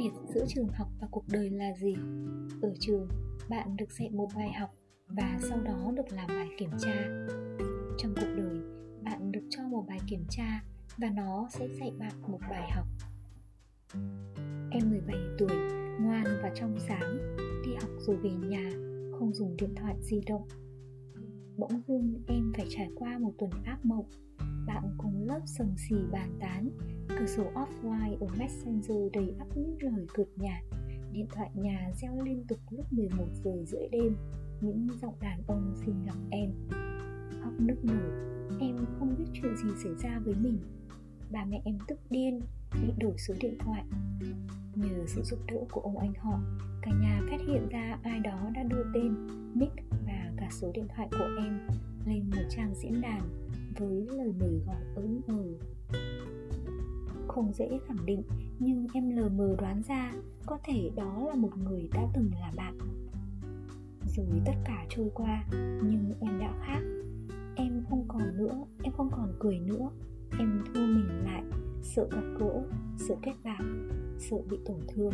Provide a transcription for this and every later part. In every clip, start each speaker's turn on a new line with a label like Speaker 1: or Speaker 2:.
Speaker 1: biệt giữa trường học và cuộc đời là gì? Ở trường bạn được dạy một bài học và sau đó được làm bài kiểm tra. Trong cuộc đời bạn được cho một bài kiểm tra và nó sẽ dạy bạn một bài học. Em 17 tuổi, ngoan và trong sáng, đi học rồi về nhà, không dùng điện thoại di động. Bỗng dưng em phải trải qua một tuần ác mộng. Bạn cùng lớp sầm xì bàn tán cửa sổ offline ở Messenger đầy ắp những lời cợt nhạt. Điện thoại nhà reo liên tục lúc 11 giờ rưỡi đêm. Những giọng đàn ông xin gặp em. Khóc nức nở. Em không biết chuyện gì xảy ra với mình. Bà mẹ em tức điên, bị đổi số điện thoại. Nhờ sự giúp đỡ của ông anh họ, cả nhà phát hiện ra ai đó đã đưa tên, nick và cả số điện thoại của em lên một trang diễn đàn với lời mời gọi ớn ngờ không dễ khẳng định, nhưng em lờ mờ đoán ra có thể đó là một người đã từng là bạn. Rồi tất cả trôi qua, nhưng em đã khác. Em không còn nữa, em không còn cười nữa. Em thu mình lại, sợ gặp gỡ, sợ kết bạn, sợ bị tổn thương.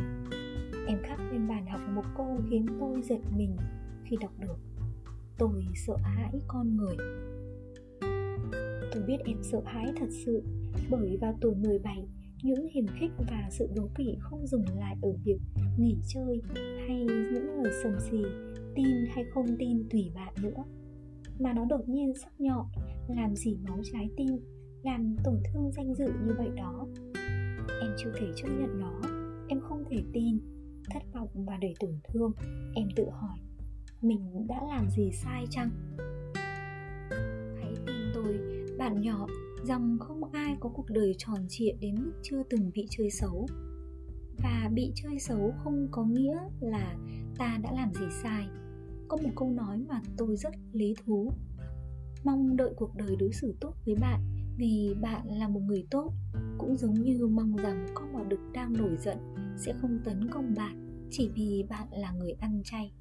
Speaker 1: Em khắc lên bàn học một câu khiến tôi giật mình khi đọc được. Tôi sợ hãi con người. Tôi biết em sợ hãi thật sự bởi vào tuổi 17 Những hiểm khích và sự đố kỵ không dừng lại ở việc nghỉ chơi Hay những lời sầm xì, Tin hay không tin tùy bạn nữa. Mà nó đột nhiên sắc nhọn, Làm dỉ máu trái tim, Làm tổn thương danh dự như vậy đó. Em chưa thể chấp nhận nó, Em không thể tin. Thất vọng và đầy tổn thương, Em tự hỏi, Mình đã làm gì sai chăng? hãy tin tôi, bạn nhỏ rằng không ai có cuộc đời tròn trịa đến mức chưa từng bị chơi xấu. Và bị chơi xấu không có nghĩa là ta đã làm gì sai. Có một câu nói mà tôi rất lý thú. Mong đợi cuộc đời đối xử tốt với bạn vì bạn là một người tốt, cũng giống như mong rằng con bò đực đang nổi giận sẽ không tấn công bạn chỉ vì bạn là người ăn chay.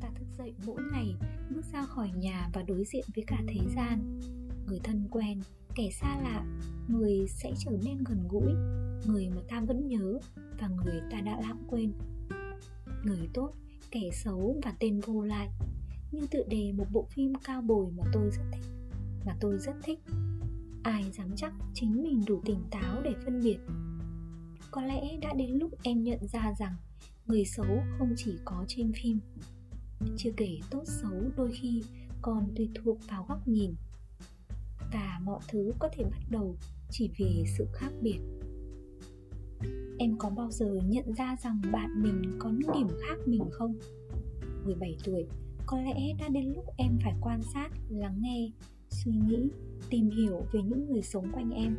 Speaker 1: Ta thức dậy mỗi ngày, bước ra khỏi nhà và đối diện với cả thế gian người thân quen kẻ xa lạ, người sẽ trở nên gần gũi, người mà ta vẫn nhớ và người ta đã lãng quên. Người tốt, kẻ xấu và tên vô lại, như tựa đề một bộ phim cao bồi mà tôi rất thích, mà tôi rất thích. Ai dám chắc chính mình đủ tỉnh táo để phân biệt? Có lẽ đã đến lúc em nhận ra rằng người xấu không chỉ có trên phim. Chưa kể tốt xấu đôi khi còn tùy thuộc vào góc nhìn và mọi thứ có thể bắt đầu chỉ vì sự khác biệt. Em có bao giờ nhận ra rằng bạn mình có những điểm khác mình không? 17 tuổi, có lẽ đã đến lúc em phải quan sát, lắng nghe, suy nghĩ, tìm hiểu về những người sống quanh em.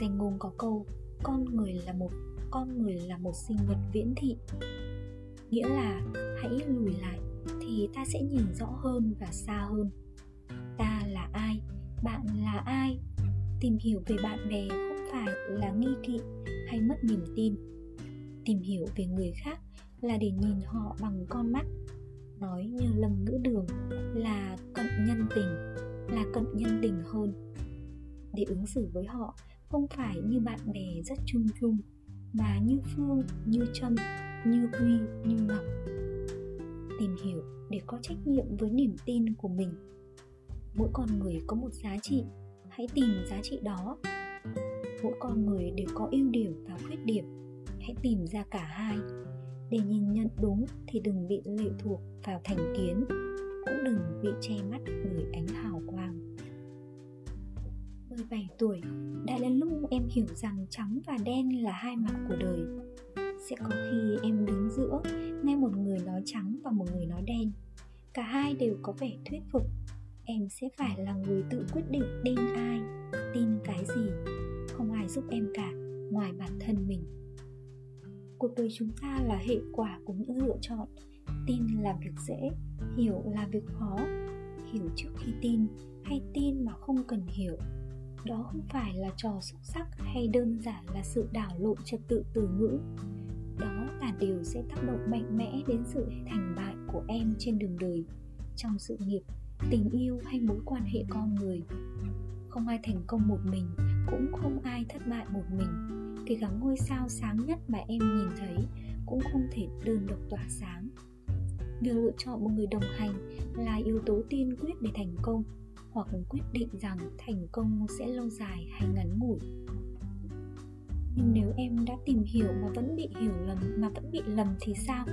Speaker 1: Danh ngôn có câu, con người là một, con người là một sinh vật viễn thị. Nghĩa là hãy lùi lại thì ta sẽ nhìn rõ hơn và xa hơn bạn là ai? Tìm hiểu về bạn bè không phải là nghi kỵ hay mất niềm tin. Tìm hiểu về người khác là để nhìn họ bằng con mắt. Nói như lâm ngữ đường là cận nhân tình, là cận nhân tình hơn. Để ứng xử với họ không phải như bạn bè rất chung chung, mà như phương, như trâm, như huy, như ngọc. Tìm hiểu để có trách nhiệm với niềm tin của mình mỗi con người có một giá trị, hãy tìm giá trị đó. Mỗi con người đều có ưu điểm và khuyết điểm, hãy tìm ra cả hai. Để nhìn nhận đúng thì đừng bị lệ thuộc vào thành kiến, cũng đừng bị che mắt bởi ánh hào quang. 17 tuổi, đã đến lúc em hiểu rằng trắng và đen là hai mặt của đời. Sẽ có khi em đứng giữa, nghe một người nói trắng và một người nói đen. Cả hai đều có vẻ thuyết phục em sẽ phải là người tự quyết định tin ai, tin cái gì. Không ai giúp em cả, ngoài bản thân mình. Cuộc đời chúng ta là hệ quả của những lựa chọn. Tin là việc dễ, hiểu là việc khó. Hiểu trước khi tin, hay tin mà không cần hiểu. Đó không phải là trò xúc sắc hay đơn giản là sự đảo lộn trật tự từ ngữ. Đó là điều sẽ tác động mạnh mẽ đến sự thành bại của em trên đường đời. Trong sự nghiệp tình yêu hay mối quan hệ con người. Không ai thành công một mình, cũng không ai thất bại một mình. Kể cả ngôi sao sáng nhất mà em nhìn thấy, cũng không thể đơn độc tỏa sáng. Việc lựa chọn một người đồng hành là yếu tố tiên quyết để thành công, hoặc quyết định rằng thành công sẽ lâu dài hay ngắn ngủi. Nhưng nếu em đã tìm hiểu mà vẫn bị hiểu lầm, mà vẫn bị lầm thì sao?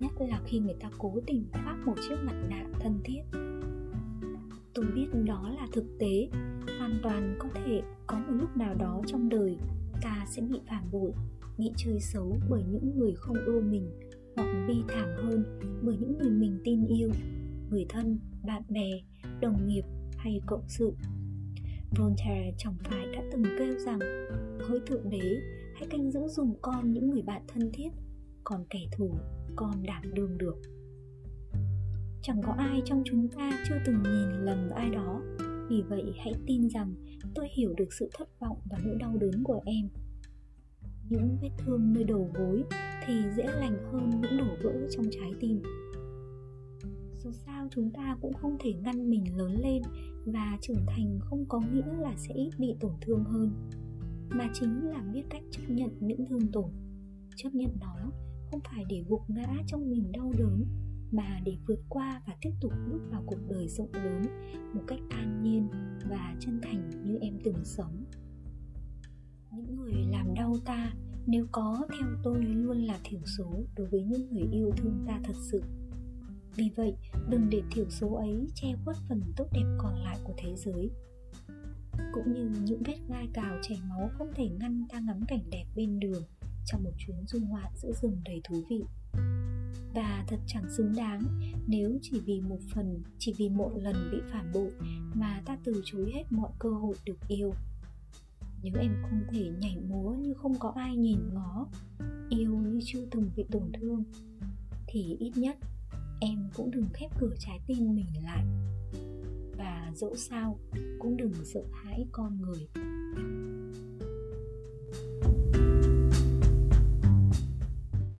Speaker 1: Nhất là khi người ta cố tình khoác một chiếc mặt nạ thân thiết tôi biết đó là thực tế. Hoàn toàn có thể có một lúc nào đó trong đời, ta sẽ bị phản bội, bị chơi xấu bởi những người không ưa mình, hoặc bi thảm hơn, bởi những người mình tin yêu, người thân, bạn bè, đồng nghiệp hay cộng sự. Voltaire chẳng phải đã từng kêu rằng, hỡi thượng đế, hãy canh giữ dùng con những người bạn thân thiết, còn kẻ thù, con đảm đương được chẳng có ai trong chúng ta chưa từng nhìn lầm ai đó. Vì vậy hãy tin rằng tôi hiểu được sự thất vọng và nỗi đau đớn của em. Những vết thương nơi đầu gối thì dễ lành hơn những đổ vỡ trong trái tim. Dù sao chúng ta cũng không thể ngăn mình lớn lên và trưởng thành không có nghĩa là sẽ ít bị tổn thương hơn, mà chính là biết cách chấp nhận những thương tổn. Chấp nhận nó không phải để gục ngã trong niềm đau đớn mà để vượt qua và tiếp tục bước vào cuộc đời rộng lớn một cách an nhiên và chân thành như em từng sống. Những người làm đau ta, nếu có theo tôi luôn là thiểu số đối với những người yêu thương ta thật sự. Vì vậy, đừng để thiểu số ấy che khuất phần tốt đẹp còn lại của thế giới. Cũng như những vết gai cào chảy máu không thể ngăn ta ngắm cảnh đẹp bên đường trong một chuyến du ngoạn giữa rừng đầy thú vị và thật chẳng xứng đáng nếu chỉ vì một phần, chỉ vì một lần bị phản bội mà ta từ chối hết mọi cơ hội được yêu. Nếu em không thể nhảy múa như không có ai nhìn ngó, yêu như chưa từng bị tổn thương, thì ít nhất em cũng đừng khép cửa trái tim mình lại. Và dẫu sao, cũng đừng sợ hãi con người.